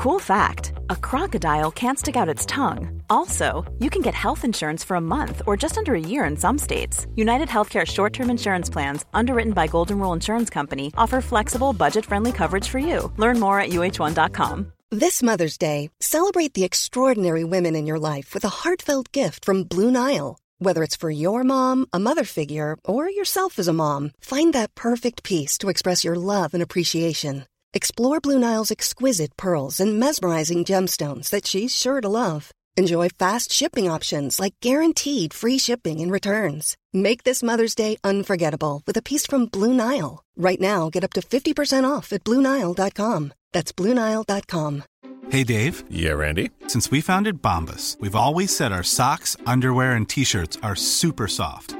Cool fact a crocodile can't stick out its tongue. Also, you can get health insurance for a month or just under a year in some states. United Healthcare short term insurance plans, underwritten by Golden Rule Insurance Company, offer flexible, budget friendly coverage for you. Learn more at uhone.com. This Mother's Day, celebrate the extraordinary women in your life with a heartfelt gift from Blue Nile. Whether it's for your mom, a mother figure, or yourself as a mom, find that perfect piece to express your love and appreciation. Explore Blue Nile's exquisite pearls and mesmerizing gemstones that she's sure to love. Enjoy fast shipping options like guaranteed free shipping and returns. Make this Mother's Day unforgettable with a piece from Blue Nile. Right now, get up to 50% off at BlueNile.com. That's BlueNile.com. Hey, Dave. Yeah, Randy. Since we founded Bombas, we've always said our socks, underwear, and t shirts are super soft.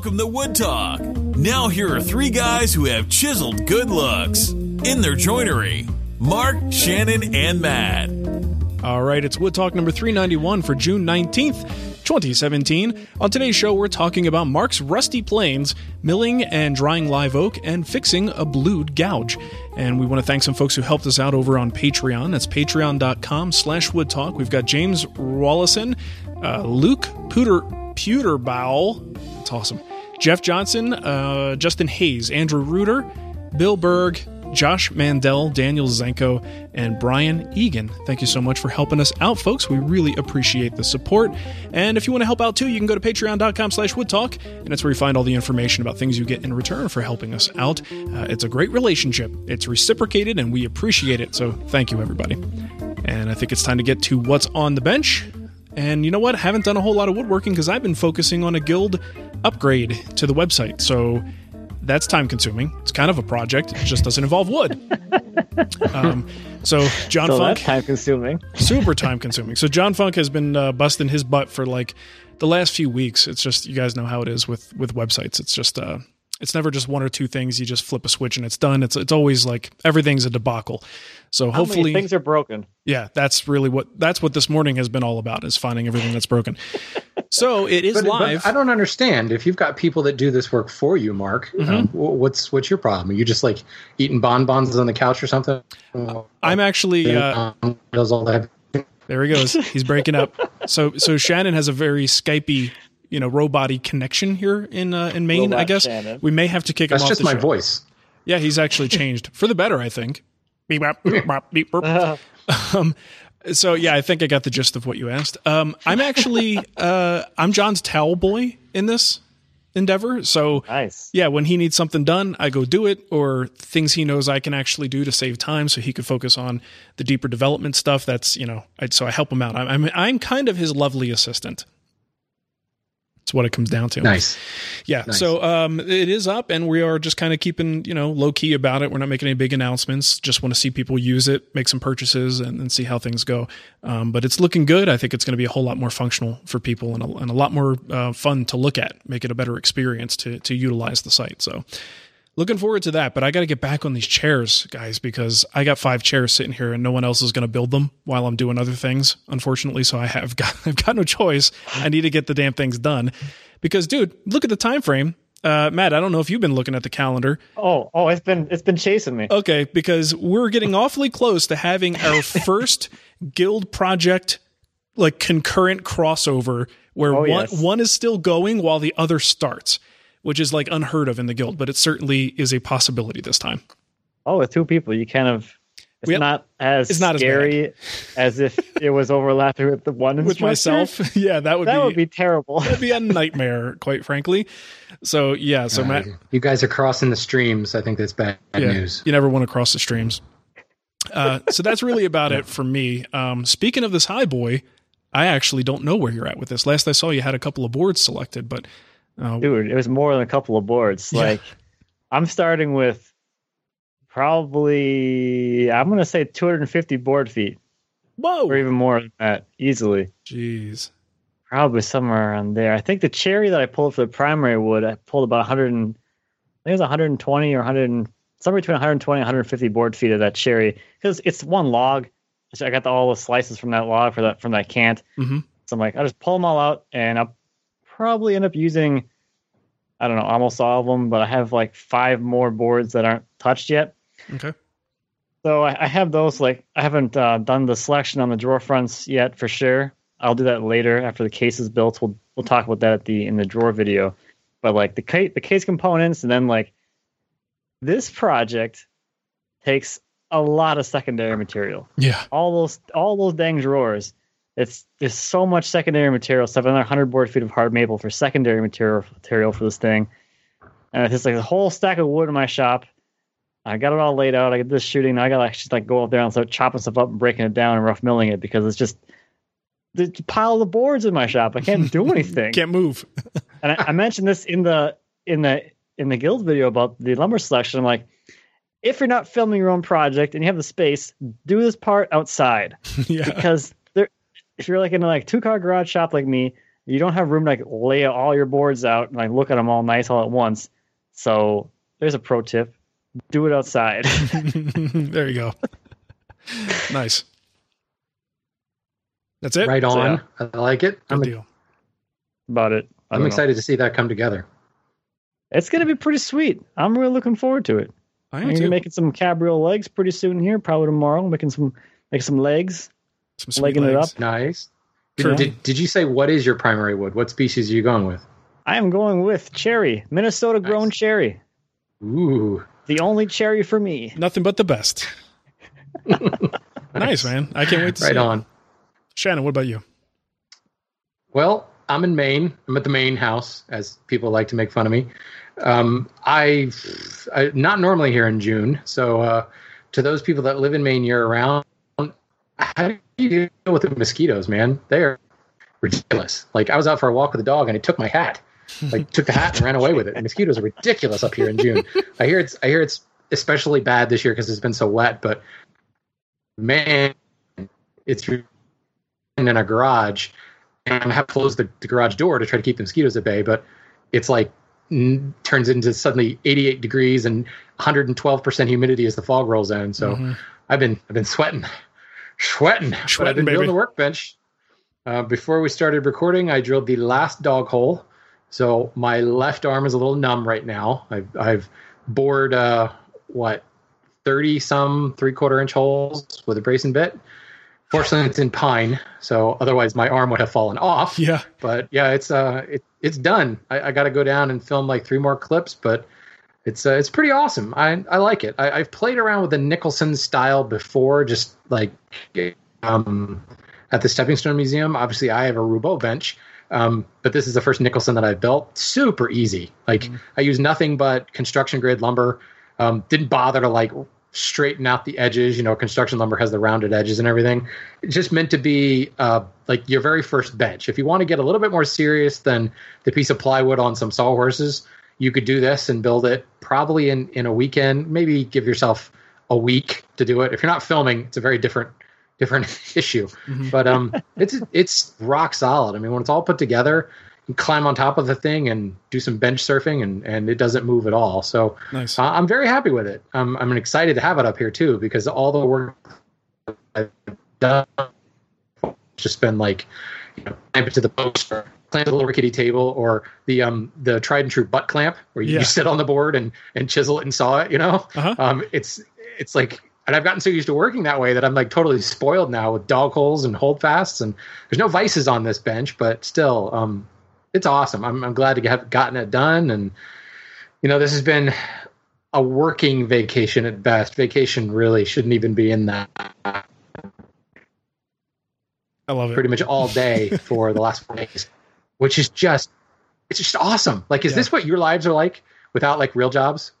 Welcome to Wood Talk. Now, here are three guys who have chiseled good looks in their joinery Mark, Shannon, and Matt. All right, it's Wood Talk number 391 for June 19th, 2017. On today's show, we're talking about Mark's rusty planes, milling and drying live oak, and fixing a blued gouge. And we want to thank some folks who helped us out over on Patreon. That's patreon.com slash woodtalk. We've got James Wallison, uh, Luke Puter, Puterbowl. That's awesome. Jeff Johnson, uh, Justin Hayes, Andrew Reuter, Bill Berg, Josh Mandel, Daniel Zenko, and Brian Egan. Thank you so much for helping us out, folks. We really appreciate the support. And if you want to help out too, you can go to patreon.com slash woodtalk, and that's where you find all the information about things you get in return for helping us out. Uh, it's a great relationship. It's reciprocated, and we appreciate it. So thank you, everybody. And I think it's time to get to what's on the bench. And you know what? I haven't done a whole lot of woodworking because I've been focusing on a guild upgrade to the website. So that's time consuming. It's kind of a project. It just doesn't involve wood. um, so John so Funk, that's time consuming, super time consuming. So John Funk has been uh, busting his butt for like the last few weeks. It's just you guys know how it is with with websites. It's just uh, it's never just one or two things. You just flip a switch and it's done. It's it's always like everything's a debacle. So How hopefully many things are broken. yeah, that's really what that's what this morning has been all about is finding everything that's broken. So it is But, but live. I don't understand. If you've got people that do this work for you, Mark, Mm-hmm. um, what's what's your problem? Are you just like eating bonbons on the couch or something? I'm actually uh, does all that? There he goes. He's breaking up. So so Shannon has a very Skypey, you know, robot connection here in uh, in Maine. I guess Shannon. we may have to kick That's him off. That's just my show. voice. Yeah, he's actually changed for the better. I think. Beep, bop, beep, bop, beep, burp. um, so yeah, I think I got the gist of what you asked. Um, I'm actually uh, I'm John's towel boy in this endeavor. So Nice. yeah, when he needs something done, I go do it, or things he knows I can actually do to save time, so he could focus on the deeper development stuff. That's you know, I, so I help him out. I'm, I'm I'm kind of his lovely assistant. That's what it comes down to. Nice. Yeah. Nice. So um, it is up, and we are just kind of keeping you know low key about it. We're not making any big announcements. Just want to see people use it, make some purchases, and, and see how things go. Um, but it's looking good. I think it's going to be a whole lot more functional for people and a, and a lot more uh, fun to look at. Make it a better experience to to utilize the site. So. Looking forward to that, but I got to get back on these chairs, guys, because I got five chairs sitting here and no one else is going to build them while I'm doing other things, unfortunately. So I have got I've got no choice. I need to get the damn things done. Because, dude, look at the time frame. Uh, Matt, I don't know if you've been looking at the calendar. Oh, oh, it's been it's been chasing me. Okay, because we're getting awfully close to having our first guild project like concurrent crossover where Oh, one yes. one is still going while the other starts, which is like unheard of in the guild, but it certainly is a possibility this time. Oh, with two people, you kind of it's Well, not as it's not scary as, if it was overlapping with the one With myself, yeah, that would That be would be terrible. that'd be a nightmare, quite frankly. So yeah, so Uh, Matt, you guys are crossing the streams. I think that's bad yeah, news. you never want to cross the streams. Uh, so that's really about it for me. Um, speaking of this high boy, I actually don't know where you're at with this. Last I saw, you had a couple of boards selected, but uh, Dude, it was more than a couple of boards. Yeah. Like I'm starting with probably I'm gonna say 250 board feet. Whoa. Or even more than that easily. Jeez. Probably somewhere around there. I think the cherry that I pulled for the primary wood, I pulled about 100 and I think it was 120 or 100 somewhere between 120 and 150 board feet of that cherry because it's one log. So I got the, all the slices from that log for that from that cant. Mhm. So I'm like, I'll just pull them all out and I'll probably end up using, I don't know, almost all of them, but I have like five more boards that aren't touched yet. Okay. So I, I have those. Like I haven't uh, done the selection on the drawer fronts yet for sure. I'll do that later after the case is built. We'll we'll talk about that at the in the drawer video. But like the case the case components and then like this project takes a lot of secondary material. Yeah. All those all those dang drawers. It's there's so much secondary material. Stuff another hundred board feet of hard maple for secondary material material for this thing. And it's just like a whole stack of wood in my shop. I got it all laid out. I get this shooting. Now I gotta actually like go up there and start chopping stuff up and breaking it down and rough milling it because it's just the pile of boards in my shop. I can't do anything. Can't move. and I, I mentioned this in the in the in the guild video about the lumber selection. I'm like, if you're not filming your own project and you have the space, do this part outside yeah. because if you're like in a like two car garage shop like me, you don't have room to like lay all your boards out and like look at them all nice all at once. So there's a pro tip: do it outside. there you go. nice. That's it. Right So, on. I like it. Good I'm, deal. about it. I I'm don't know. excited to see that come together. It's gonna be pretty sweet. I'm really looking forward to it. I I'm am gonna be making some cabriole legs pretty soon here, probably tomorrow. Making some making some legs. Some sweet legging it up. Nice. Yeah. Did, did you say what is your primary wood? What species are you going with? I am going with cherry, Minnesota grown Nice. cherry. Ooh, The only cherry for me. Nothing but the best. nice, man. I can't wait to see right it. on. Shannon, what about you? Well, I'm in Maine. I'm at the Maine house, as people like to make fun of me. Um, I, I not normally here in June. So, uh, to those people that live in Maine year round, how do you deal with the mosquitoes, man? They are ridiculous. Like I was out for a walk with a dog, and it took my hat. Like took the hat and ran away with it. And mosquitoes are ridiculous up here in June. I hear it's I hear it's especially bad this year because it's been so wet. But man, it's in a garage and I have to close the, the garage door to try to keep the mosquitoes at bay. But it's like n- turns into suddenly 88 degrees and 112 percent humidity as the fog rolls in. So Mhm. I've been I've been sweating, sweating. but I've been baby. the workbench. Uh, before we started recording, I drilled the last dog hole. So my left arm is a little numb right now. I've, I've bored uh, what 30 some three quarter inch holes with a bracing bit. Fortunately, it's in pine, so otherwise my arm would have fallen off. Yeah. But yeah, it's uh, it, it's done. I, I got to go down and film like three more clips, but it's uh, it's pretty awesome. I I like it. I, I've played around with the Nicholson style before, just like um, at the Stepping Stone Museum. Obviously, I have a Roubo bench, um, but this is the first Nicholson that I've built. Super easy. Like I use nothing but construction grade lumber. Um, didn't bother to like straighten out the edges. You know, construction lumber has the rounded edges and everything. It's just meant to be uh, like your very first bench. If you want to get a little bit more serious than the piece of plywood on some sawhorses, you could do this and build it probably in in a weekend. Maybe give yourself a week to do it. If you're not filming, it's a very different different issue. But um, it's it's rock solid. I mean, when it's all put together, you climb on top of the thing and do some bench surfing, and and it doesn't move at all. So Nice. uh, I'm very happy with it. I'm I'm excited to have it up here too because all the work I've done has just been like you know, clamp it to the post or clamp the little rickety table or the um the tried and true butt clamp where you, Yeah. you sit on the board and and chisel it and saw it. You know, Uh-huh. um, it's it's like. And I've gotten so used to working that way that I'm like totally spoiled now with dog holes and holdfasts. And there's no vices on this bench, but still, um, it's awesome. I'm, I'm glad to have gotten it done. And, you know, this has been a working vacation at best. Vacation really shouldn't even be in that I love it. pretty much all day for the last four days, which is just, it's just awesome. Like, is Yeah. this what your lives are like without like real jobs?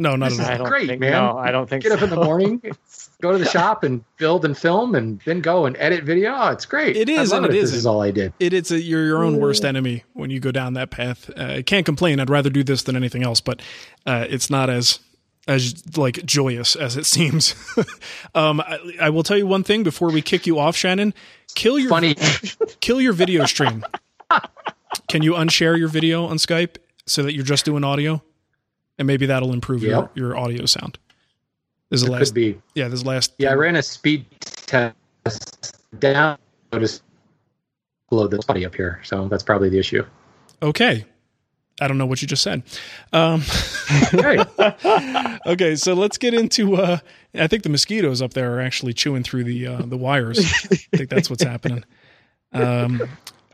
No, not This at all. Great, think, man. No, I don't think Get up in the morning, go to the shop and build and film and then go and edit video. Oh, it's great. It is I and it if This isn't. is all I did. It, it's a, you're your own worst enemy when you go down that path. Uh, I can't complain. I'd rather do this than anything else, but uh, it's not as as like joyous as it seems. um, I, I will tell you one thing before we kick you off, Shannon. Kill your Funny. kill your video stream. Can you unshare your video on Skype so that you're just doing audio, and maybe that'll improve Yep. your, your audio sound. This is the Could last. be. Yeah, this last. Yeah, I ran a speed test down. Just load this audio up here, so that's probably the issue. Okay. I don't know what you just said. Um, okay, so let's get into. Uh, I think the mosquitoes up there are actually chewing through the uh, the wires. I think that's what's happening. Um,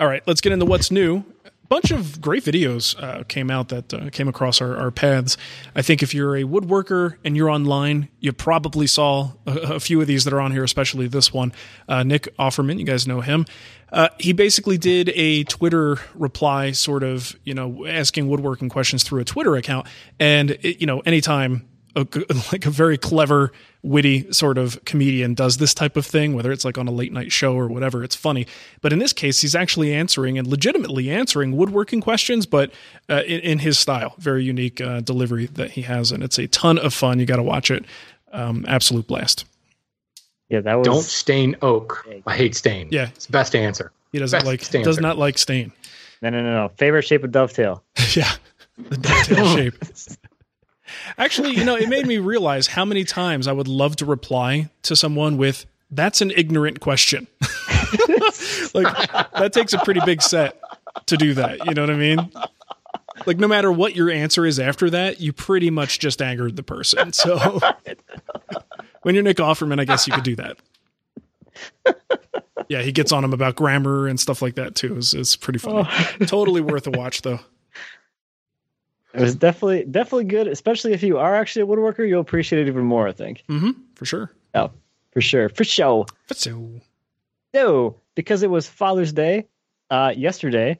all right, let's get into what's new. A bunch of great videos uh, came out that uh, came across our, our paths. I think if you're a woodworker and you're online, you probably saw a, a few of these that are on here, especially this one. Uh, Nick Offerman, you guys know him. Uh, he basically did a Twitter reply, sort of, you know, asking woodworking questions through a Twitter account. And, it, you know, anytime a, like a very clever, witty sort of comedian does this type of thing, whether it's like on a late night show or whatever, it's funny. But in this case, he's actually answering and legitimately answering woodworking questions, but uh, in, in his style. Very unique uh, delivery that he has. And it's a ton of fun. You got to watch it. Um, absolute blast. Yeah, that was don't stain oak. I hate stain. Yeah. it's the best answer. He doesn't Best like, stancer. does not like stain. no, no, no, no. Favorite shape of dovetail. yeah. The dovetail shape. Actually, you know, it made me realize how many times I would love to reply to someone with, that's an ignorant question. like, that takes a pretty big set to do that. You know what I mean? Like, no matter what your answer is after that, you pretty much just angered the person. So, when you're Nick Offerman, I guess you could do that. Yeah, he gets on him about grammar and stuff like that too. It's, it's pretty funny. Oh. Totally worth a watch, though. It was definitely definitely good, especially if you are actually a woodworker. You'll appreciate it even more. I think. Mm-hmm, for sure. Oh, for sure, for sure. So, No, because it was Father's Day uh, yesterday.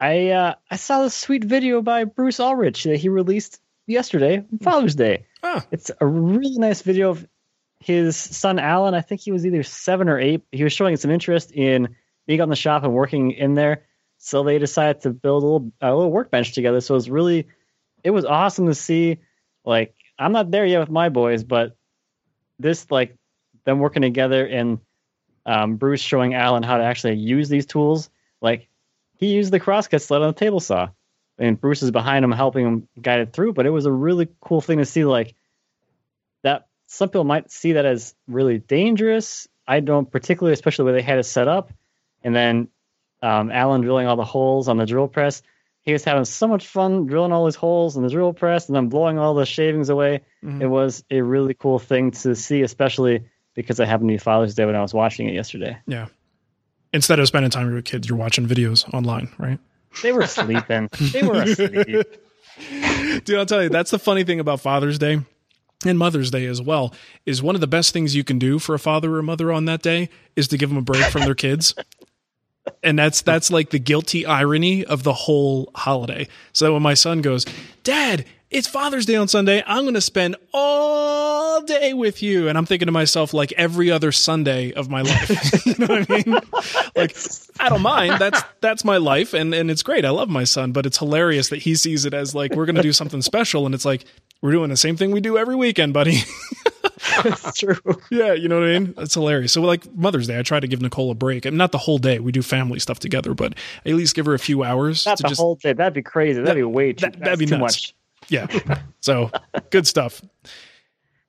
I uh, I saw this sweet video by Bruce Ulrich that he released yesterday, Father's Day. ah, It's a really nice video of his son Alan. I think he was either seven or eight. He was showing some interest in being on the shop and working in there. So they decided to build a little a little workbench together. So it was really it was awesome to see. Like I'm not there yet with my boys, but this like them working together and um, Bruce showing Alan how to actually use these tools. Like he used the crosscut sled on the table saw, and Bruce is behind him helping him guide it through. But it was a really cool thing to see. Like that, some people might see that as really dangerous. I don't particularly, especially the way they had it set up. And then um, Alan drilling all the holes on the drill press. He was having so much fun drilling all these holes in the drill press and then blowing all the shavings away. Mhm. It was a really cool thing to see, especially because it happened to be Father's Day when I was watching it yesterday. yeah. Instead of spending time with your kids, you're watching videos online, right? They were sleeping. they were asleep. Dude, I'll tell you, that's the funny thing about Father's Day and Mother's Day as well. Is one of the best things you can do for a father or mother on that day is to give them a break from their kids. And that's that's like the guilty irony of the whole holiday. So when my son goes, "Dad, it's Father's Day on Sunday. I'm going to spend all day with you." And I'm thinking to myself like every other Sunday of my life. you know what I mean? Like I don't mind. That's that's my life and and it's great. I love my son, but it's hilarious that he sees it as like we're going to do something special and it's like we're doing the same thing we do every weekend, buddy. it's true. yeah, you know what I mean? It's hilarious. So like Mother's Day, I try to give Nicole a break. And not the whole day. We do family stuff together, but at least give her a few hours Not the just whole day. That'd be crazy. That'd be way too, that- that'd be too nuts. much. yeah. So good stuff.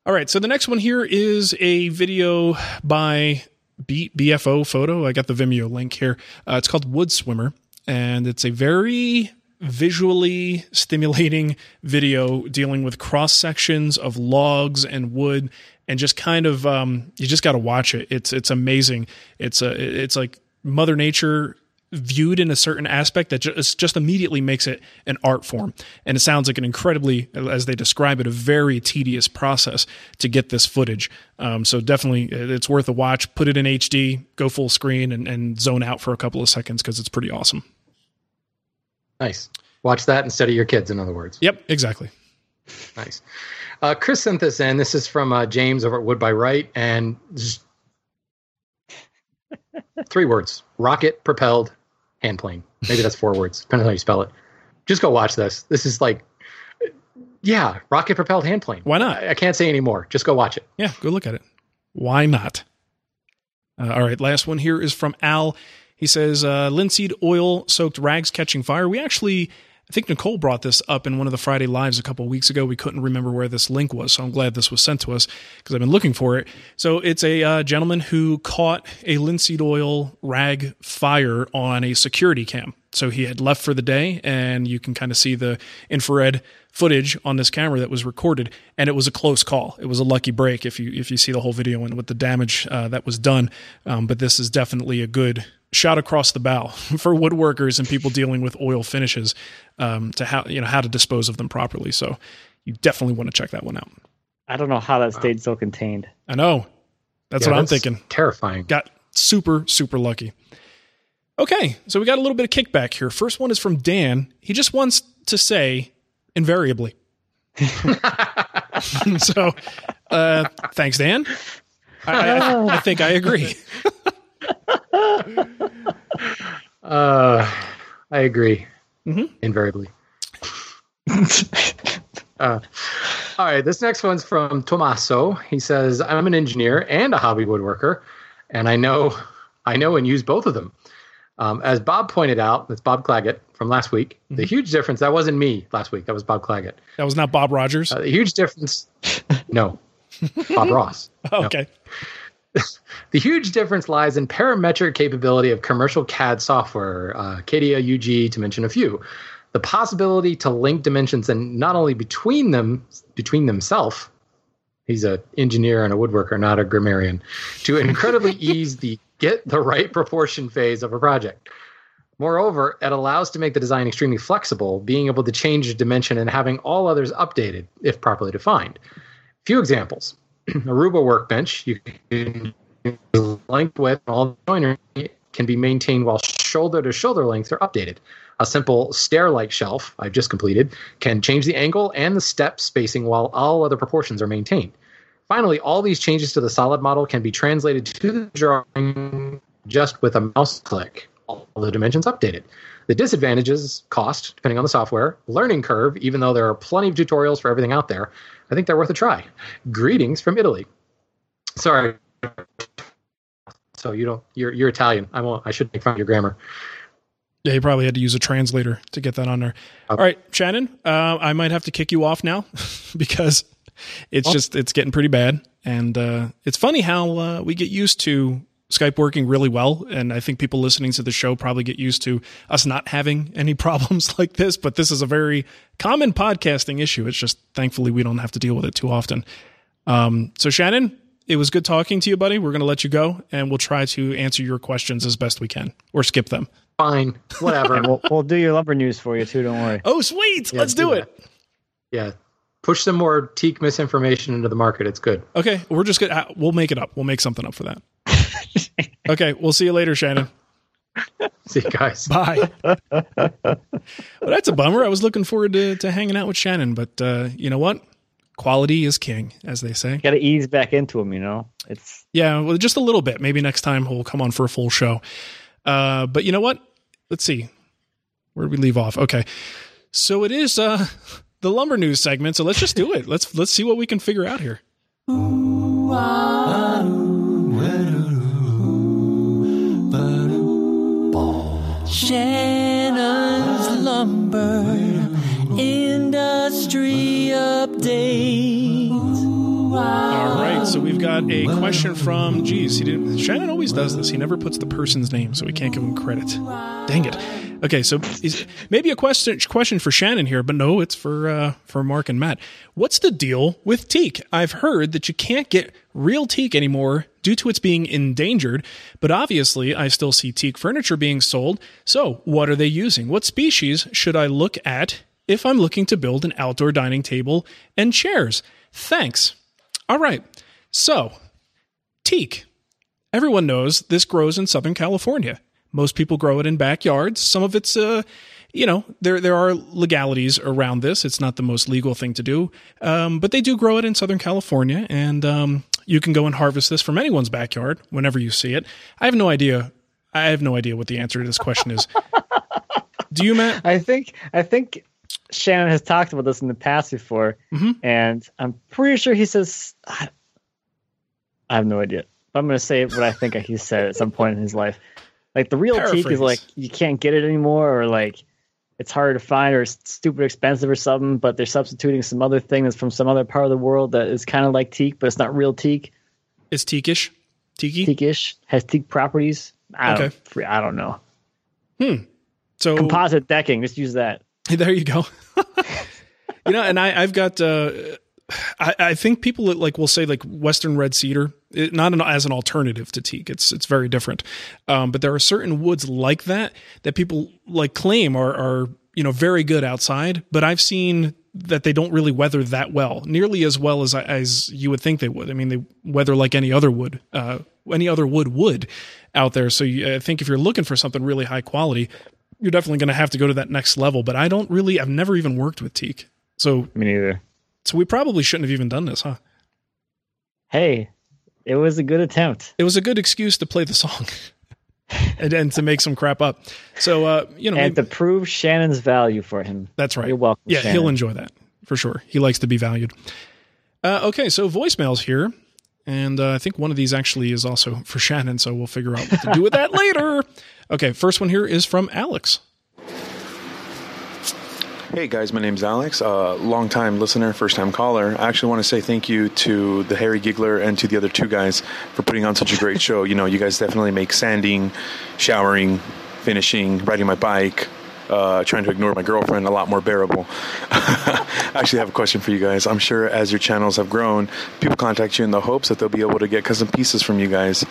All right. So the next one here is a video by B- BFO Photo. I got the Vimeo link here. Uh, it's called Wood Swimmer, and it's a very visually stimulating video dealing with cross sections of logs and wood and just kind of um, you just got to watch it it's it's amazing it's a it's like mother nature viewed in a certain aspect that just, just immediately makes it an art form. And it sounds like an incredibly, as they describe it, a very tedious process to get this footage. Um, so definitely it's worth a watch. Put it in HD, go full screen, and, and zone out for a couple of seconds because it's pretty awesome. Nice. Watch that instead of your kids, in other words. Yep, exactly. Nice. Uh, Chris sent this in. This is from uh, James over at Wood by Wright, and three words: rocket propelled hand plane. Maybe that's four words, depending on how you spell it. Just go watch this. This is like Yeah, rocket propelled hand plane. Why not? I, I can't say anymore. Just go watch it. Yeah, go look at it. Why not? Uh, all right, last one here is from Al. He says, uh, linseed oil soaked rags catching fire. We actually, I think Nicole brought this up in one of the Friday Lives a couple weeks ago. We couldn't remember where this link was, so I'm glad this was sent to us because I've been looking for it. So it's a uh, gentleman who caught a linseed oil rag fire on a security cam. So he had left for the day, and you can kind of see the infrared footage on this camera that was recorded, and it was a close call. It was a lucky break if you if you see the whole video and with the damage uh, that was done. Um, but this is definitely a good shot across the bow for woodworkers and people dealing with oil finishes um, to how you know how to dispose of them properly. So you definitely want to check that one out. I don't know how that stayed so contained. I know. That's Yeah, what I'm thinking. Terrifying. Got super super lucky. Okay, so we got a little bit of kickback here. First one is from Dan. He just wants to say invariably. so, uh, thanks, Dan. I, I, I think I agree. Uh, I agree. Mhm. Invariably. uh, all right. This next one's from Tommaso. He says, "I'm an engineer and a hobby woodworker, and I know, I know, and use both of them." Um, as Bob pointed out, that's Bob Clagett from last week. The huge difference that wasn't me last week. That was Bob Clagett. That was not Bob Rogers. Uh, the huge difference. no, Bob Ross. No. The huge difference lies in parametric capability of commercial CAD software, uh, CATIA, UG, to mention a few. The possibility to link dimensions and not only between them, between themselves. He's an engineer and a woodworker, not a grammarian. To incredibly ease the get the right proportion phase of a project. Moreover, it allows to make the design extremely flexible, being able to change the dimension and having all others updated if properly defined. Few examples. A Roubo workbench, you can length, width, all the joinery can be maintained while shoulder to shoulder lengths are updated. A simple stair like shelf I've just completed can change the angle and the step spacing while all other proportions are maintained. Finally, all these changes to the solid model can be translated to the drawing just with a mouse click. All the dimensions updated. The disadvantages cost, depending on the software, learning curve, even though there are plenty of tutorials for everything out there. I think they're worth a try. Greetings from Italy. Sorry. So you don't you're you're Italian. I won't I should make fun of your grammar. Yeah, you probably had to use a translator to get that on there. All right, Shannon, uh, I might have to kick you off now because it's Oh. just it's getting pretty bad, and uh, it's funny how uh, we get used to Skype working really well, and I think people listening to the show probably get used to us not having any problems like this. But this is a very common podcasting issue. It's just thankfully we don't have to deal with it too often. Um, so Shannon, it was good talking to you, buddy. We're going to let you go, and we'll try to answer your questions as best we can, or skip them. Fine. Whatever. And we'll, we'll do your lumber news for you too. Don't worry. Oh, sweet! Yeah, Let's do do it. yeah. Push some more teak misinformation into the market. It's good. Okay, we're just gonna we'll make it up. We'll make something up for that. okay, we'll see you later, Shannon. See you guys. Bye. well, that's a bummer. I was looking forward to, to hanging out with Shannon, but uh, you know what? Quality is king, as they say. Got to ease back into him, You know, it's Yeah, well, just a little bit. Maybe next time he'll come on for a full show. Uh, but you know what? Let's see. Where did we leave off? Okay, so it is uh, the lumber news segment. So let's just do it. Let's let's see what we can figure out here. Shannon's Lumber Industry Update. All right, so we've got a question from. Geez, he didn't. Shannon always does this. He never puts the person's name, so we can't give him credit. Dang it. Okay, so is, maybe a question question for Shannon here, but no, it's for uh, for Mark and Matt. What's the deal with teak? I've heard that you can't get real teak anymore due to its being endangered, but obviously I still see teak furniture being sold. So, what are they using? What species should I look at if I'm looking to build an outdoor dining table and chairs? Thanks. All right. So, teak. Everyone knows this grows in Southern California. Most people grow it in backyards. Some of it's, uh, you know, there there are legalities around this. It's not the most legal thing to do, um, but they do grow it in Southern California, and um, you can go and harvest this from anyone's backyard whenever you see it. I have no idea. I have no idea what the answer to this question is. do you, Matt? I think I think Shannon has talked about this in the past before, Mhm. and I'm pretty sure he says. I, I have no idea. I'm going to say what I think he said at some point in his life. Like the real teak is like you can't get it anymore, or like it's hard to find, or it's stupid expensive, or something. But they're substituting some other thing that's from some other part of the world that is kind of like teak, but it's not real teak. It's teakish. Tiki. Teakish has teak properties. I Okay. don't, I don't know. Hmm. So Composite decking. Just use that. There you go. you know, and I, I've got. Uh, I, I think people that, like will say like Western red cedar, it, not an, as an alternative to teak. It's it's very different. Um, but there are certain woods like that that people like claim are are you know very good outside. But I've seen that they don't really weather that well, nearly as well as as you would think they would. I mean, they weather like any other wood, uh, any other wood would out there. So you, I think if you're looking for something really high quality, you're definitely going to have to go to that next level. But I don't really, I've never even worked with teak. So, Me neither. So we probably shouldn't have even done this, huh? Hey, it was a good attempt. It was a good excuse to play the song and, and to make some crap up. So, uh, you know, and maybe- to prove Shannon's value for him. that's right. You're welcome. Yeah, Shannon. he'll enjoy that for sure. He likes to be valued. Uh, okay, so voicemails here. And uh, I think one of these actually is also for Shannon, so we'll figure out what to do with that later. Okay, first one here is from Alex. Hey guys, my name's Alex, uh, long-time listener, first-time caller. I actually want to say thank you to the Harry Giggler and to the other two guys for putting on such a great show. You know, you guys definitely make sanding, showering, finishing, riding my bike, uh, trying to ignore my girlfriend a lot more bearable. I actually have a question for you guys. I'm sure as your channels have grown, people contact you in the hopes that they'll be able to get custom pieces from you guys.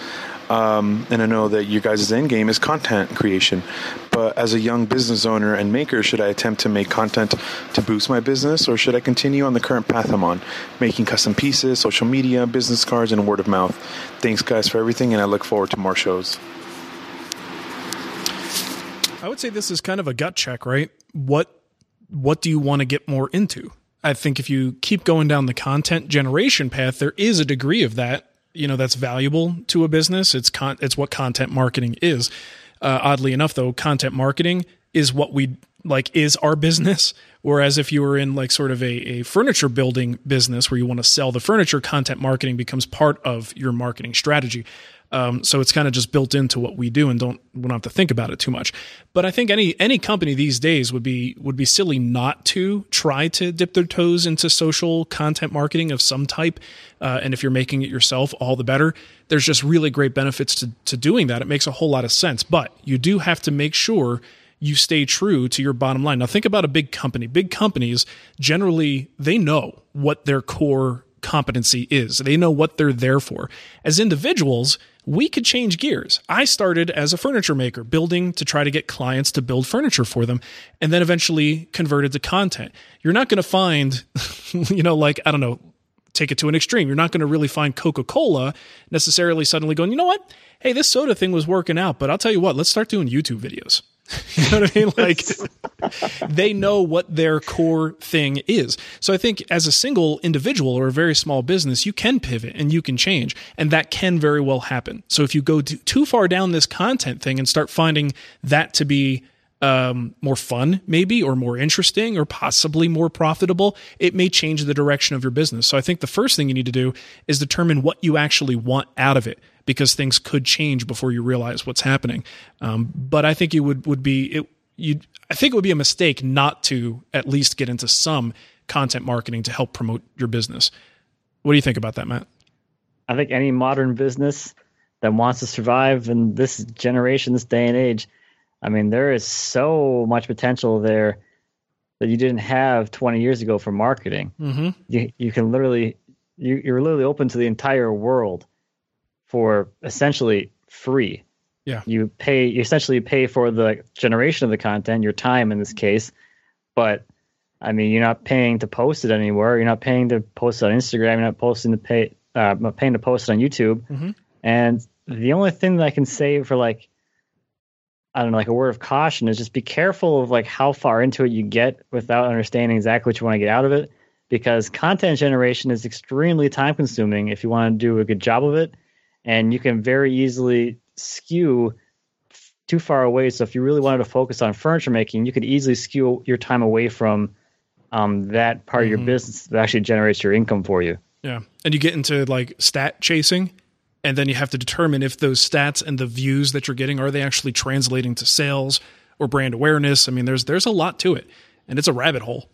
Um, and I know that your guys' end game is content creation. But as a young business owner and maker, should I attempt to make content to boost my business or should I continue on the current path I'm on, making custom pieces, social media, business cards, and word of mouth? Thanks, guys, for everything, and I look forward to more shows. I would say this is kind of a gut check, right? What what do you want to get more into? I think if you keep going down the content generation path, there is a degree of that, you know, that's valuable to a business. It's con- it's what content marketing is. Uh, oddly enough, though, content marketing is what we like is our business. Whereas if you were in like sort of a, a furniture building business where you want to sell the furniture, content marketing becomes part of your marketing strategy. Um, so it's kind of just built into what we do, and don't we don't have to think about it too much. But I think any any company these days would be would be silly not to try to dip their toes into social content marketing of some type. Uh, and if you're making it yourself, all the better. There's just really great benefits to to doing that. It makes a whole lot of sense, but you do have to make sure you stay true to your bottom line. Now think about a big company. Big companies generally they know what their core competency is. They know what they're there for. As individuals, we could change gears. I started as a furniture maker, building to try to get clients to build furniture for them, and then eventually converted to content. You're not going to find, you know, like, I don't know, take it to an extreme. You're not going to really find Coca Cola necessarily suddenly going, you know what? Hey, this soda thing was working out, but I'll tell you what, let's start doing YouTube videos. you know what I mean? Like, they know what their core thing is. So I think as a single individual or a very small business, you can pivot and you can change, and that can very well happen. So if you go too far down this content thing and start finding that to be um, more fun, maybe, or more interesting, or possibly more profitable, it may change the direction of your business. So I think the first thing you need to do is determine what you actually want out of it, because things could change before you realize what's happening. Um, but I think it would would be it. You, I think it would be a mistake not to at least get into some content marketing to help promote your business. What do you think about that, Matt? I think any modern business that wants to survive in this generation, this day and age, I mean, there is so much potential there that you didn't have 20 years ago for marketing. Mm-hmm. You you can literally you, you're literally open to the entire world for essentially free. Yeah. You pay you essentially pay for the generation of the content, your time in this case, but I mean, you're not paying to post it anywhere. You're not paying to post it on Instagram. You're not posting to pay, uh, not paying to post it on YouTube. Mhm. And the only thing that I can say for like, I don't know, like a word of caution is just be careful of like how far into it you get without understanding exactly what you want to get out of it. Because content generation is extremely time consuming if you want to do a good job of it. And you can very easily skew too far away. So if you really wanted to focus on furniture making, you could easily skew your time away from um, that part of Mm-hmm. your business that actually generates your income for you. Yeah. And you get into like stat chasing and then you have to determine if those stats and the views that you're getting are they actually translating to sales or brand awareness. I mean, there's there's a lot to it. And it's a rabbit hole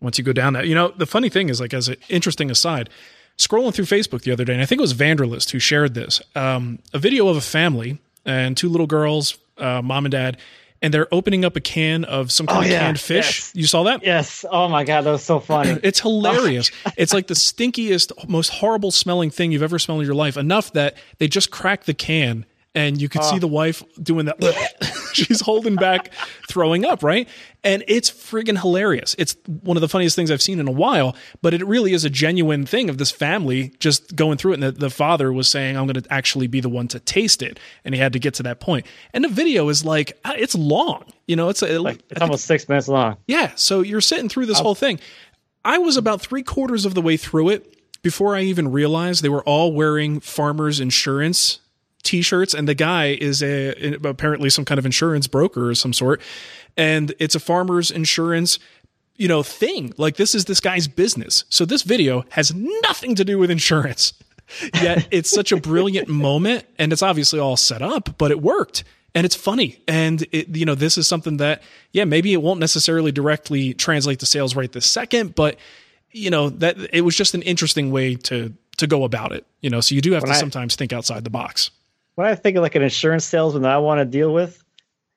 once you go down that. You know, the funny thing is like as an interesting aside, scrolling through Facebook the other day, and I think it was Vanderlist who shared this, um, a video of a family and two little girls, uh, mom and dad, and they're opening up a can of some kind Oh, of yeah. canned fish. Yes. You saw that? Yes. Oh my god, that was so funny. It's hilarious. it's like the stinkiest, most horrible smelling thing you've ever smelled in your life. Enough that they just crack the can and you could see oh. the wife doing that. She's holding back, throwing up, right? And it's friggin' hilarious. It's one of the funniest things I've seen in a while, but it really is a genuine thing of this family just going through it. And the, the father was saying, I'm going to actually be the one to taste it. And he had to get to that point. And the video is like, uh, it's long. You know, it's, a, Like it's almost six minutes long. yeah. So you're sitting through this whole thing. I was about three quarters of the way through it before I even realized they were all wearing farmers insurance t-shirts and the guy is a apparently some kind of insurance broker or some sort and it's a farmers insurance you know thing. Like this is this guy's business. So this video has nothing to do with insurance. Yet it's such a brilliant moment and it's obviously all set up but it worked and it's funny. And it you know this is something that yeah maybe it won't necessarily directly translate to sales right this second but you know that it was just an interesting way to to go about it you know? So you do have When to I- sometimes think outside the box When I think of like an insurance salesman that I want to deal with,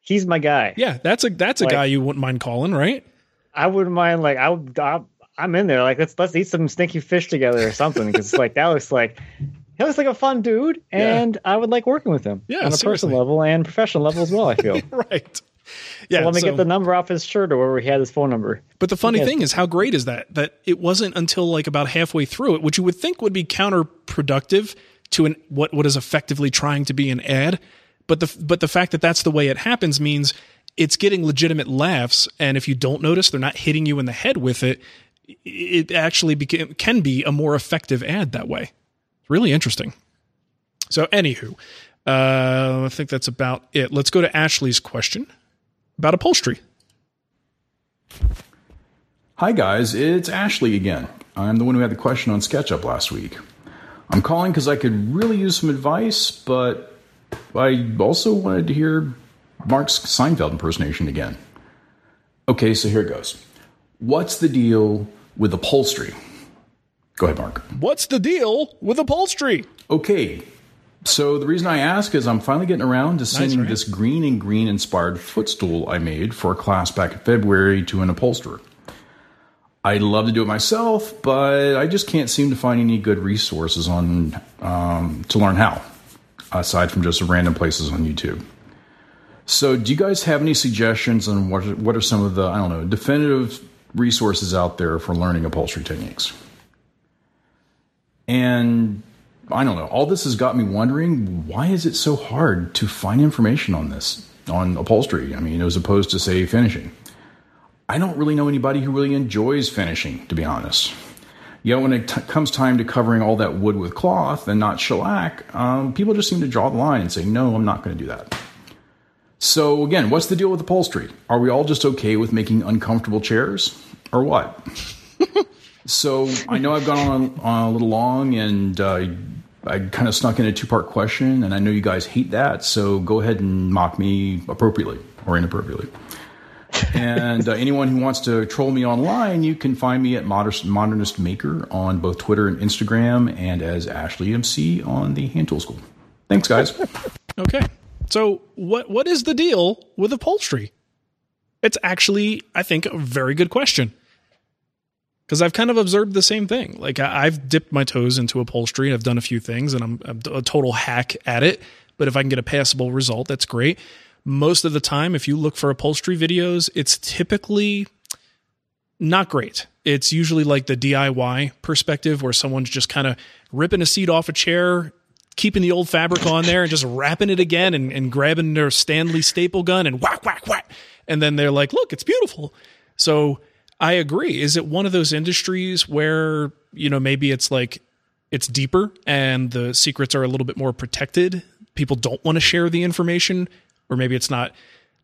he's my guy. yeah that's a that's a Like- guy you wouldn't mind calling right I wouldn't mind like I would. I, I'm in there. Like let's let's eat some stinky fish together or something because like that looks like he looks like a fun dude, and I would like working with him Yeah, on a seriously. personal level and professional level as well. I feel. right yeah so let me so- get the number off his shirt or wherever he had his phone number. But the funny thing is, how great is that? That it wasn't until like about halfway through it, which you would think would be counterproductive to an what what is effectively trying to be an ad. But the but the fact that that's the way it happens means it's getting legitimate laughs, and if you don't notice, they're not hitting you in the head with it. It actually became, can be a more effective ad that way. It's really interesting. So, anywho, uh, I think that's about it. Let's go to Ashley's question about upholstery. Hi, guys. It's Ashley again. I'm the one who had the question on SketchUp last week. I'm calling because I could really use some advice, but I also wanted to hear Mark's Seinfeld impersonation again. Okay, so here it goes. What's the deal with upholstery? Go ahead, Mark. What's the deal with upholstery? Okay, so the reason I ask is I'm finally getting around to sending right? this Greene and Greene inspired footstool I made for a class back in February to an upholsterer. I'd love to do it myself, but I just can't seem to find any good resources on um, to learn how, aside from just random places on YouTube. So, do you guys have any suggestions on what what are some of the I don't know definitive resources out there for learning upholstery techniques? And I don't know. All this has got me wondering why is it so hard to find information on this on upholstery? I mean, as opposed to say finishing. I don't really know anybody who really enjoys finishing, to be honest. Yet when it t- comes time to covering all that wood with cloth and not shellac, um, people just seem to draw the line and say, "No, I'm not going to do that." So again, what's the deal with upholstery? Are we all just okay with making uncomfortable chairs, or what? so I know I've gone on, on a little long, and uh, I kind of snuck in a two part question, and I know you guys hate that. So go ahead and mock me appropriately or inappropriately. And uh, anyone who wants to troll me online, you can find me at Modernist, Modernist Maker on both Twitter and Instagram, and as Ashley MC on the Hand Tool School. Thanks, guys. Okay. So what what is the deal with upholstery? It's actually, I think, a very good question. Because I've kind of observed the same thing. Like I, I've dipped my toes into upholstery. And I've done a few things, and I'm, I'm a total hack at it. But if I can get a passable result, that's great. Most of the time, if you look for upholstery videos, it's typically not great. It's usually like the DIY perspective where someone's just kind of ripping a seat off a chair, keeping the old fabric on there and just wrapping it again and, and grabbing their Stanley staple gun and whack, whack, whack. And then they're like, look, it's beautiful. So I agree. Is it one of those industries where, you know, maybe it's like it's deeper and the secrets are a little bit more protected? People don't want to share the information, or maybe it's not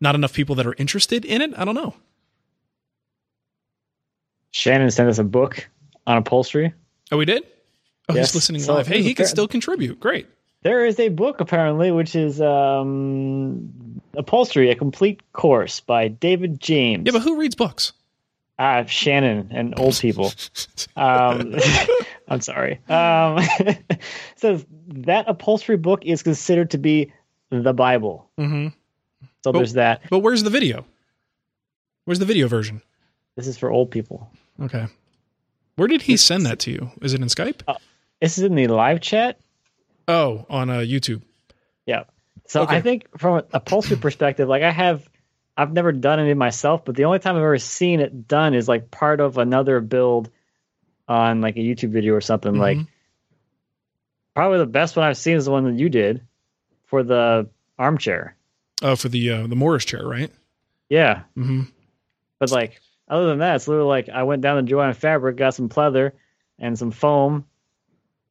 not enough people that are interested in it. I don't know. Shannon sent us a book on upholstery. Oh, we did. Oh, Yes. he's listening So live. Hey, he can fair- still contribute. Great. There is a book apparently, which is um, upholstery, a complete course by David James. Yeah, but who reads books? Uh, Shannon and old people. um, I'm sorry. Um, says that upholstery book is considered to be the Bible. Mm-hmm. So there's that. But where's the video? Where's the video version? This is for old people. Okay. Where did he send that to you? Is it in Skype? This is in the live chat. Oh, on uh, YouTube. Yeah. So Okay. I think from a upholstery perspective, like I have, I've never done it myself, but the only time I've ever seen it done is like part of another build on like a YouTube video or something. Like Mhm. probably the best one I've seen is the one that you did for the armchair. Oh, for the uh, the Morris chair, right? Yeah. Mm-hmm. But like other than that, it's literally like I went down to Jo-Ann Fabric, got some pleather and some foam,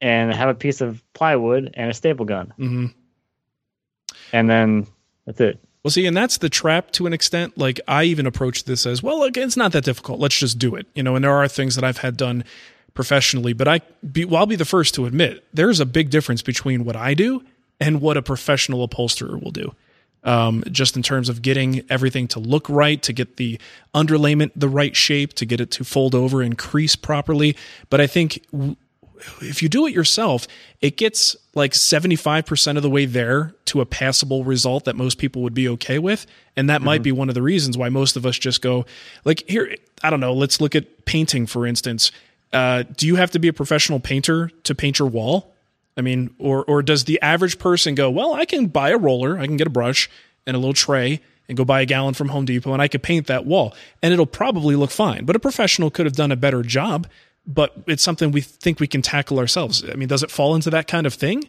and have a piece of plywood and a staple gun, Mm-hmm. and then that's it. Well, see, and that's the trap to an extent. Like I even approach this as well. Look, it's not that difficult. Let's just do it. You know, and there are things that I've had done professionally, but I be, well, I'll be the first to admit there's a big difference between what I do and what a professional upholsterer will do. Um, just in terms of getting everything to look right, to get the underlayment the right shape, to get it to fold over and crease properly. But I think w- if you do it yourself, it gets like 75% of the way there to a passable result that most people would be okay with. And that might be one of the reasons why most of us just go, like, here, I don't know, let's look at painting, for instance. Uh, do you have to be a professional painter to paint your wall? I mean, or or does the average person go, well, I can buy a roller, I can get a brush and a little tray and go buy a gallon from Home Depot and I could paint that wall and it'll probably look fine. But a professional could have done a better job, but it's something we think we can tackle ourselves. I mean, does it fall into that kind of thing?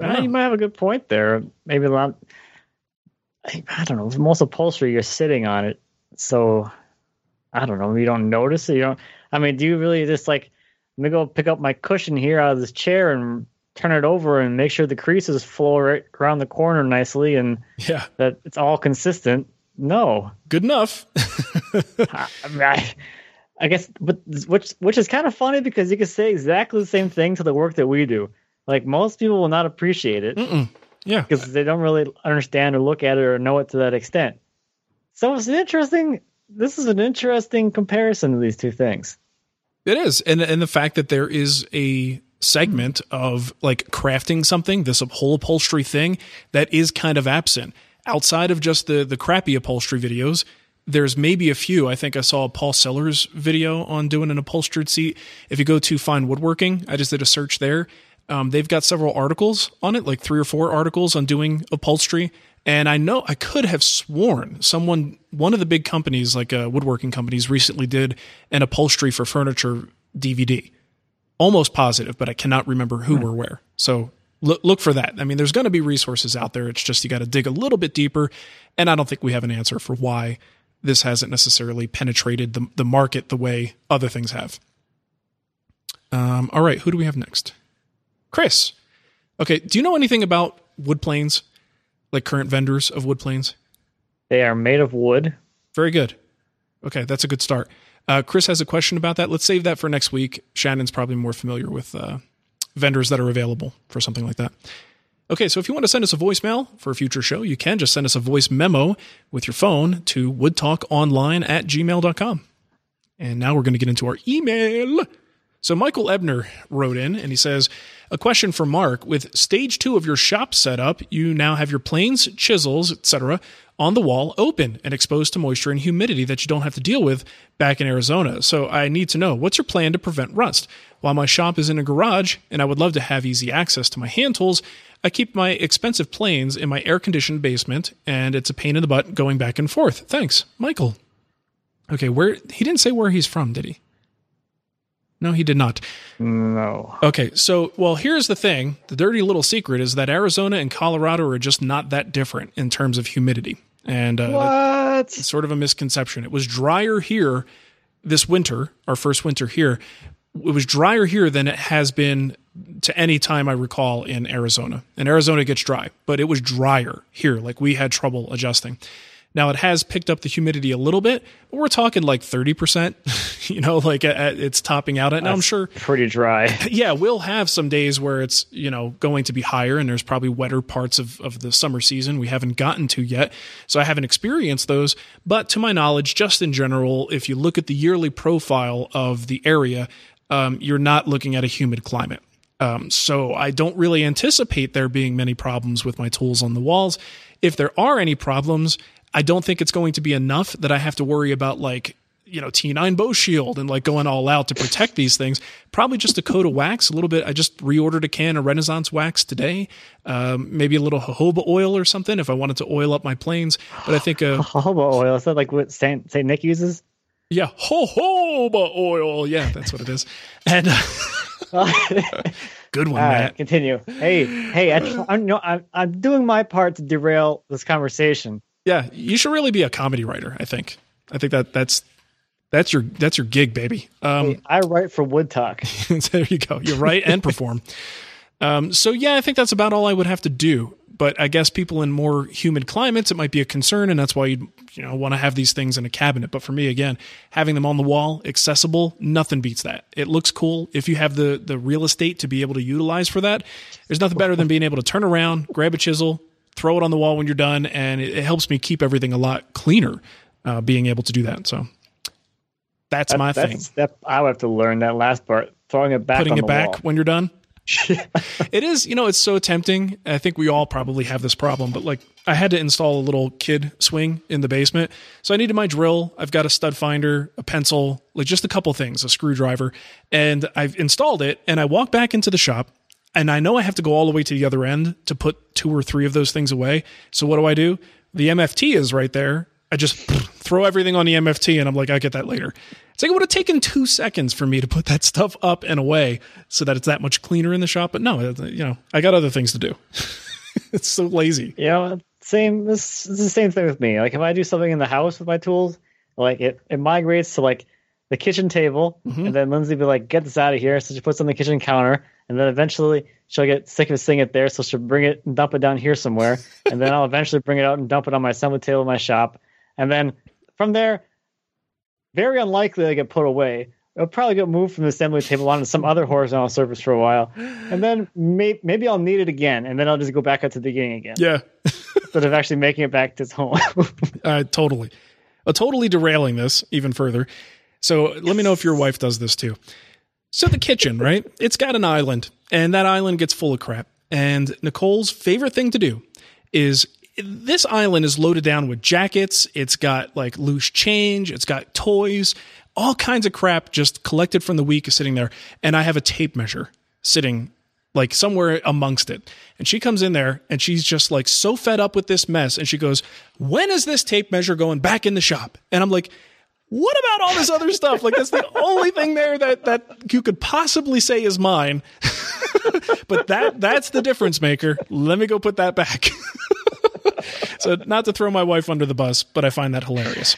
Know. you might have a good point there. Maybe a lot. I, I don't know. Most upholstery, you're sitting on it, so I don't know. You don't notice it. You don't. I mean, do you really just like? Let me go pick up my cushion here out of this chair and turn it over and make sure the creases flow right around the corner nicely and Yeah, that it's all consistent. No, good enough. I, I mean, I, I guess, but which which is kind of funny because you can say exactly the same thing to the work that we do. Like most people will not appreciate it Mm-mm. Yeah, because they don't really understand or look at it or know it to that extent. So it's an interesting. This is an interesting comparison of these two things. It is, and and the fact that there is a segment of like crafting something, this whole upholstery thing that is kind of absent outside of just the the crappy upholstery videos. There's maybe a few. I think I saw Paul Sellers video on doing an upholstered seat. If you go to Fine Woodworking, I just did a search there. Um, they've got several articles on it, like three or four articles on doing upholstery. And I know I could have sworn someone, one of the big companies, like uh, woodworking companies, recently did an upholstery for furniture DVD. Almost positive, but I cannot remember who or where. So look, look for that. I mean, there's going to be resources out there. It's just you got to dig a little bit deeper. And I don't think we have an answer for why this hasn't necessarily penetrated the, the market the way other things have. Um, all right, who do we have next? Chris. Okay, do you know anything about wood planes? Like current vendors of wood planes? They are made of wood. Very good. Okay, that's a good start. Uh, Chris has a question about that. Let's save that for next week. Shannon's probably more familiar with uh, vendors that are available for something like that. Okay, so if you want to send us a voicemail for a future show, you can just send us a voice memo with your phone to woodtalkonline at gmail.com. And now we're going to get into our email. So Michael Ebner wrote in and he says, a question for Marc. With stage two of your shop set up, you now have your planes, chisels, etc., on the wall, open and exposed to moisture and humidity that you don't have to deal with back in Arizona. So I need to know what's your plan to prevent rust? While my shop is in a garage and I would love to have easy access to my hand tools, I keep my expensive planes in my air conditioned basement and it's a pain in the butt going back and forth. Thanks, Michael. Okay, where he didn't say where he's from, did he? No, he did not. No. Okay, so well, here's the thing: the dirty little secret is that Arizona and Colorado are just not that different in terms of humidity, and uh, What? it's sort of a misconception. It was drier here this winter, our first winter here. It was drier here than it has been to any time I recall in Arizona. And Arizona gets dry, but it was drier here. Like we had trouble adjusting. Now it has picked up the humidity a little bit, but we're talking like 30%, you know, like at, at, it's topping out at. Now I'm sure pretty dry. yeah, we'll have some days where it's, you know, going to be higher and there's probably wetter parts of, of the summer season we haven't gotten to yet. So I haven't experienced those. But to my knowledge, just in general, if you look at the yearly profile of the area, um, you're not looking at a humid climate. Um, so I don't really anticipate there being many problems with my tools on the walls. If there are any problems, I don't think it's going to be enough that I have to worry about like you know T9 Boeshield and like going all out to protect these things. Probably just a coat of wax, a little bit. I just reordered a can of Renaissance wax today. Um, maybe a little jojoba oil or something if I wanted to oil up my planes. But I think uh, Jojoba oil. Is that like what Saint Saint Nick uses? yeah, jojoba oil. Yeah, that's what it is. And good one, All Matt. continue. Hey, hey, I, I'm, no, I'm, I'm doing my part to derail this conversation. Yeah, you should really be a comedy writer. I think. I think that that's that's your that's your gig, baby. Um, Hey, I write for Wood Talk. there you go. You're right and perform. Um, so yeah, I think that's about all I would have to do. But I guess people in more humid climates, it might be a concern, and that's why you you know want to have these things in a cabinet. But for me, again, having them on the wall, accessible, nothing beats that. It looks cool if you have the the real estate to be able to utilize for that. There's nothing better than being able to turn around, grab a chisel, throw it on the wall when you're done, and it, it helps me keep everything a lot cleaner. Uh, being able to do that, so that's That- my that's thing. step I would have to learn that last part. Throwing it back, putting it back wall. when you're done. it is, you know, it's so tempting. I think we all probably have this problem, but like I had to install a little kid swing in the basement. So I needed my drill. I've got a stud finder, a pencil, like just a couple things, a screwdriver. And I've installed it and I walk back into the shop and I know I have to go all the way to the other end to put two or three of those things away. So what do I do? The MFT is right there. I just throw everything on the MFT and I'm like, I'll get that later. It's like it would have taken two seconds for me to put that stuff up and away so that it's that much cleaner in the shop. But no, uh, you know, I got other things to do. it's so lazy. Know, same. This is the same thing with me. Like if I do something in the house with my tools, like it, it migrates to like the kitchen table, Mm-hmm. and then Lindsay be like, "Get this out of here!" So she puts it on the kitchen counter, and then eventually she'll get sick of seeing it there, so she'll bring it and dump it down here somewhere, and then I'll eventually bring it out and dump it on my assembly table in my shop, and then from there, very unlikely to get put away. It'll probably get moved from the assembly table onto some other horizontal surface for a while, and then may- maybe I'll need it again, and then I'll just go back up to the beginning again Yeah, instead of actually making it back to its home. uh, totally. Uh, totally derailing this even further. So let me know if your wife does this too. So the kitchen, right? It's got an island, and that island gets full of crap. And Nicole's favorite thing to do is this island is loaded down with jackets. It's got like loose change. It's got toys, all kinds of crap just collected from the week is sitting there. And I have a tape measure sitting like somewhere amongst it. And she comes in there and she's just like so fed up with this mess. And she goes, When is this tape measure going back in the shop? And I'm like, what about all this other stuff? Like that's the only thing there that that you could possibly say is mine. but that that's the difference maker. Let me go put that back. so not to throw my wife under the bus, but I find that hilarious.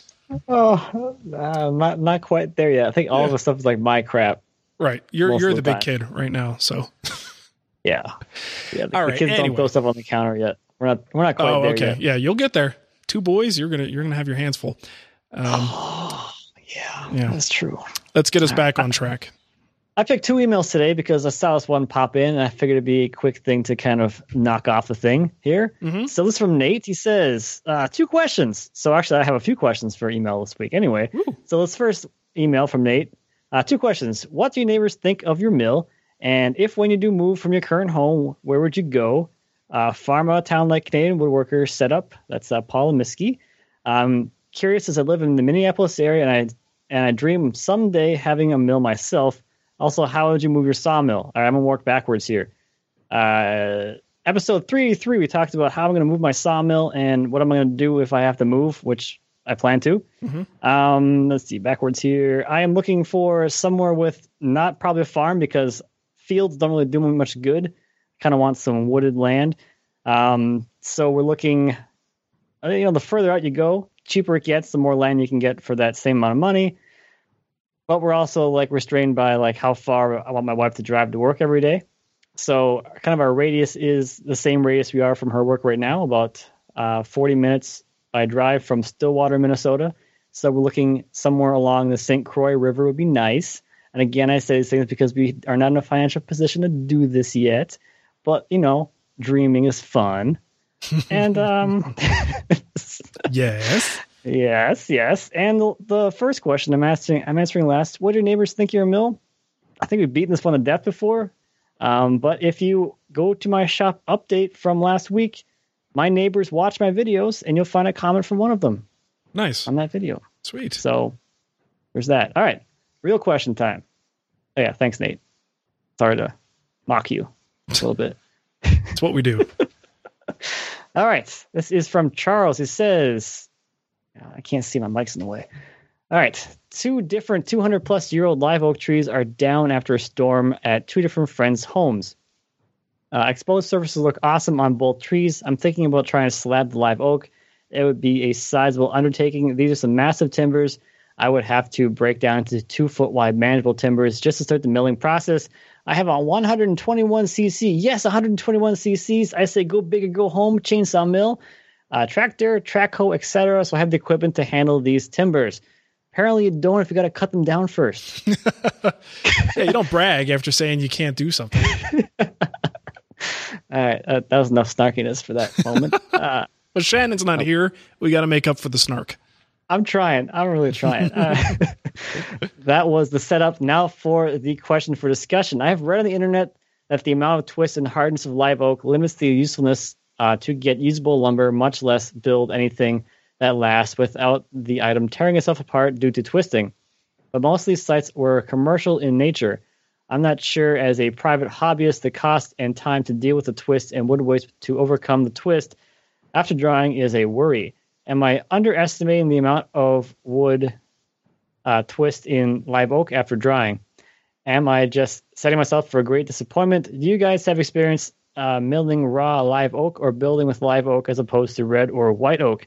oh, uh, not not quite there yet. I think all of the stuff is like my crap. Right. You're you're the the big kid right now, so Yeah, yeah. The, All the kids anyway. don't throw stuff on the counter yet. We're not we're not quite Oh, there okay. yet. Yeah, you'll get there. Two boys, you're gonna you're gonna have your hands full. Um, Yeah, Yeah. that's true. let's get us back on track. I picked two emails today because I saw this one pop in, and I figured it'd be a quick thing to kind of knock off the thing here. Mhm. So this is from Nate. He says uh, two questions. So actually, I have a few questions for email this week. Anyway, so let's first email from Nate. Uh, two questions. What do your neighbors think of your mill? And if when you do move from your current home, where would you go? Uh, farm out town like Canadian woodworker setup. That's uh, Paul Miskey. I'm curious as I live in the Minneapolis area and I and I dream someday having a mill myself. Also, how would you move your sawmill? All right, I'm gonna work backwards here. Uh, episode 383, we talked about how I'm gonna move my sawmill and what I'm gonna do if I have to move, which I plan to. Um, let's see, backwards here. I am looking for somewhere with not probably a farm because fields don't really do me much good. Kind of want some wooded land. Um, so we're looking, uh, you know, the further out you go, cheaper it gets, the more land you can get for that same amount of money. But we're also like restrained by like how far I want my wife to drive to work every day. So kind of our radius is the same radius we are from her work right now, about uh, 40 minutes by drive from Stillwater, Minnesota. So we're looking somewhere along the St. Croix River would be nice. And again, I say these things because we are not in a financial position to do this yet. But, you know, dreaming is fun. and, um, yes. Yes, yes. And the, the first question I'm answering, I'm answering last. What do your neighbors think you're a mill? I think we've beaten this one to death before. Um, but if you go to my shop update from last week, my neighbors watch my videos, and you'll find a comment from one of them. Nice on that video. Sweet. So there's that. All right, real question time. Oh, yeah, thanks, Nate. Sorry to mock you a little bit. It's what we do. All right, this is from Charles. He says, I can't see my mic's in the way. All right, two different 200 plus year old live oak trees are down after a storm at two different friends' homes. Uh, exposed surfaces look awesome on both trees. I'm thinking about trying to slab the live oak. It would be a sizable undertaking. These are some massive timbers. I would have to break down to two foot wide manageable timbers just to start the milling process. I have a 121 cc. Yes, 121 cc's. I say go big or go home. Chainsaw mill, uh, tractor, track hoe, etc. So I have the equipment to handle these timbers. Apparently, you don't if you got to cut them down first. yeah, you don't brag after saying you can't do something. All right, uh, that was enough snarkiness for that moment. Uh, but Shannon's not here. We got to make up for the snark. I'm trying. I'm really trying. Uh, that was the setup. Now for the question for discussion. I have read on the internet that the amount of twist and hardness of live oak limits the usefulness uh, to get usable lumber, much less build anything that lasts without the item tearing itself apart due to twisting. But most of these sites were commercial in nature. I'm not sure, as a private hobbyist, the cost and time to deal with the twist and wood waste to overcome the twist after drying is a worry. Am I underestimating the amount of wood uh, twist in live oak after drying? Am I just setting myself for a great disappointment? Do you guys have experience uh, milling raw live oak or building with live oak as opposed to red or white oak?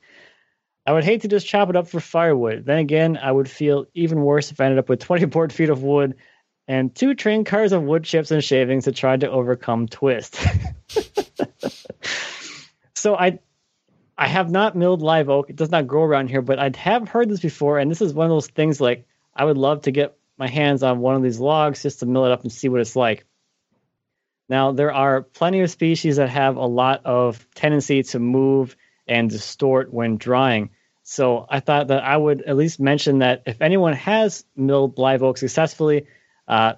I would hate to just chop it up for firewood. Then again, I would feel even worse if I ended up with 20 board feet of wood and two train cars of wood chips and shavings to try to overcome twist. so I I have not milled live oak. It does not grow around here, but I have heard this before, and this is one of those things like I would love to get my hands on one of these logs just to mill it up and see what it's like. Now, there are plenty of species that have a lot of tendency to move and distort when drying. So I thought that I would at least mention that if anyone has milled live oak successfully, uh,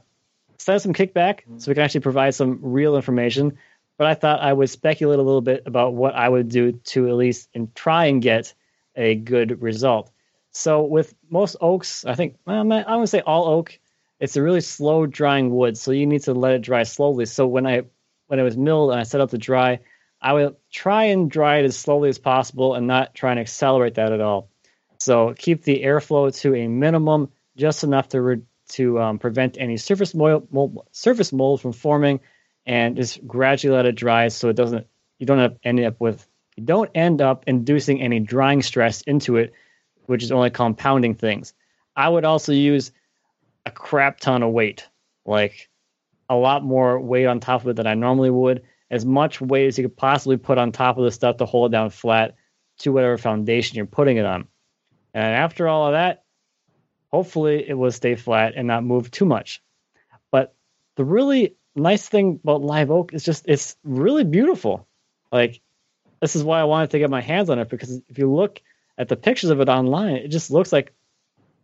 send us some kickback so we can actually provide some real information. But I thought I would speculate a little bit about what I would do to at least and try and get a good result. So with most oaks, I think well, I would say all oak. It's a really slow drying wood, so you need to let it dry slowly. So when I when it was milled and I set up to dry, I would try and dry it as slowly as possible and not try and accelerate that at all. So keep the airflow to a minimum, just enough to re- to um, prevent any surface mold, mold, surface mold from forming, and just gradually let it dry so it doesn't you don't end up with you don't end up inducing any drying stress into it, which is only compounding things. I would also use a crap ton of weight, like a lot more weight on top of it than I normally would. As much weight as you could possibly put on top of the stuff to hold it down flat to whatever foundation you're putting it on. And after all of that, hopefully it will stay flat and not move too much. But the really nice thing about live oak is just it's really beautiful. Like this is why I wanted to get my hands on it because if you look at the pictures of it online, it just looks like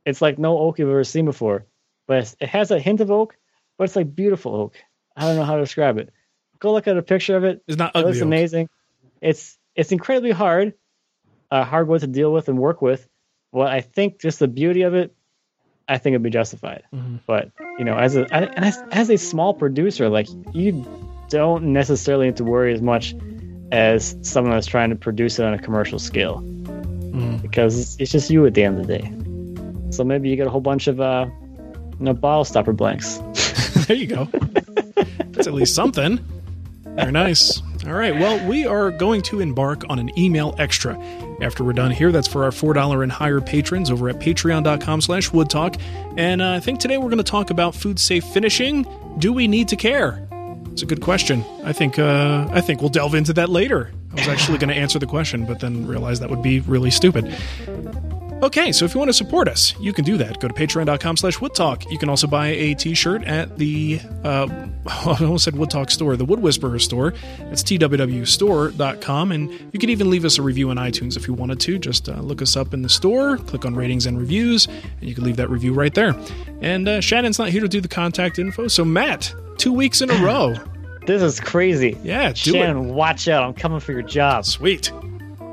it's like no oak you've ever seen before. But it has a hint of oak, but it's like beautiful oak. I don't know how to describe it. Go look at a picture of it. It's not ugly. it looks oak. amazing. It's it's incredibly hard, uh, hard wood to deal with and work with. Well, I think just the beauty of it, I think it'd be justified. Mm-hmm. But you know, as a as, as a small producer, like you don't necessarily need to worry as much as someone that's trying to produce it on a commercial scale, Mm. because it's, it's just you at the end of the day. So maybe you get a whole bunch of uh, you know, bottle stopper blanks. there you go. That's at least something. Very nice. All right. Well, we are going to embark on an email extra. After we're done here, that's for our $4 and higher patrons over at patreon.com slash woodtalk. And uh, I think today we're going to talk about food safe finishing. Do we need to care? It's a good question. I think uh, I think we'll delve into that later I was actually going to answer the question, but then realized that would be really stupid. Okay, so if you want to support us, you can do that. Go to patreon.com slash woodtalk. You can also buy a t-shirt at the, uh, I almost said Woodtalk store, the Wood Whisperer store. It's twwstore.com, and you can even leave us a review on iTunes if you wanted to. Just uh, look us up in the store, click on ratings and reviews, and you can leave that review right there. And uh, Shannon's not here to do the contact info, so Matt, two weeks in a row. This is crazy. Yeah, do Shannon, it. watch out. I'm coming for your job. Sweet.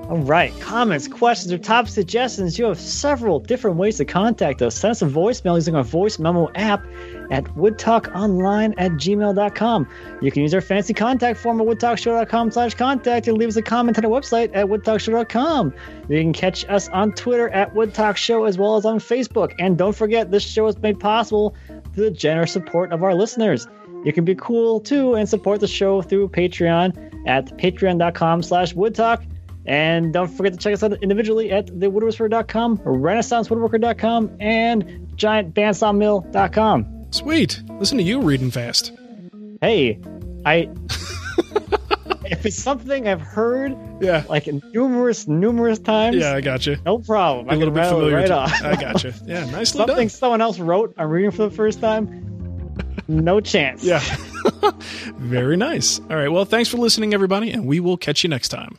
All right. Comments, questions, or top suggestions. You have several different ways to contact us. Send us a voicemail using our voice memo app at woodtalkonline at gmail.com. You can use our fancy contact form at woodtalkshow.com slash contact and leave us a comment on our website at woodtalkshow.com. You can catch us on Twitter at woodtalkshow as well as on Facebook. And don't forget, this show is made possible through the generous support of our listeners. You can be cool too and support the show through Patreon at patreon.com slash woodtalk. And don't forget to check us out individually at thewoodwhisperer.com, renaissancewoodworker.com, and giantbandsawmill.com. Sweet. Listen to you reading fast. Hey, I. if it's something I've heard, yeah, like numerous, numerous times, Yeah, I got you. no problem. A I little can bit familiar. right to- off. I got you. Yeah, nicely something done. Something someone else wrote. I'm reading for the first time. No chance. Yeah. Very nice. All right. Well, thanks for listening, everybody, and we will catch you next time.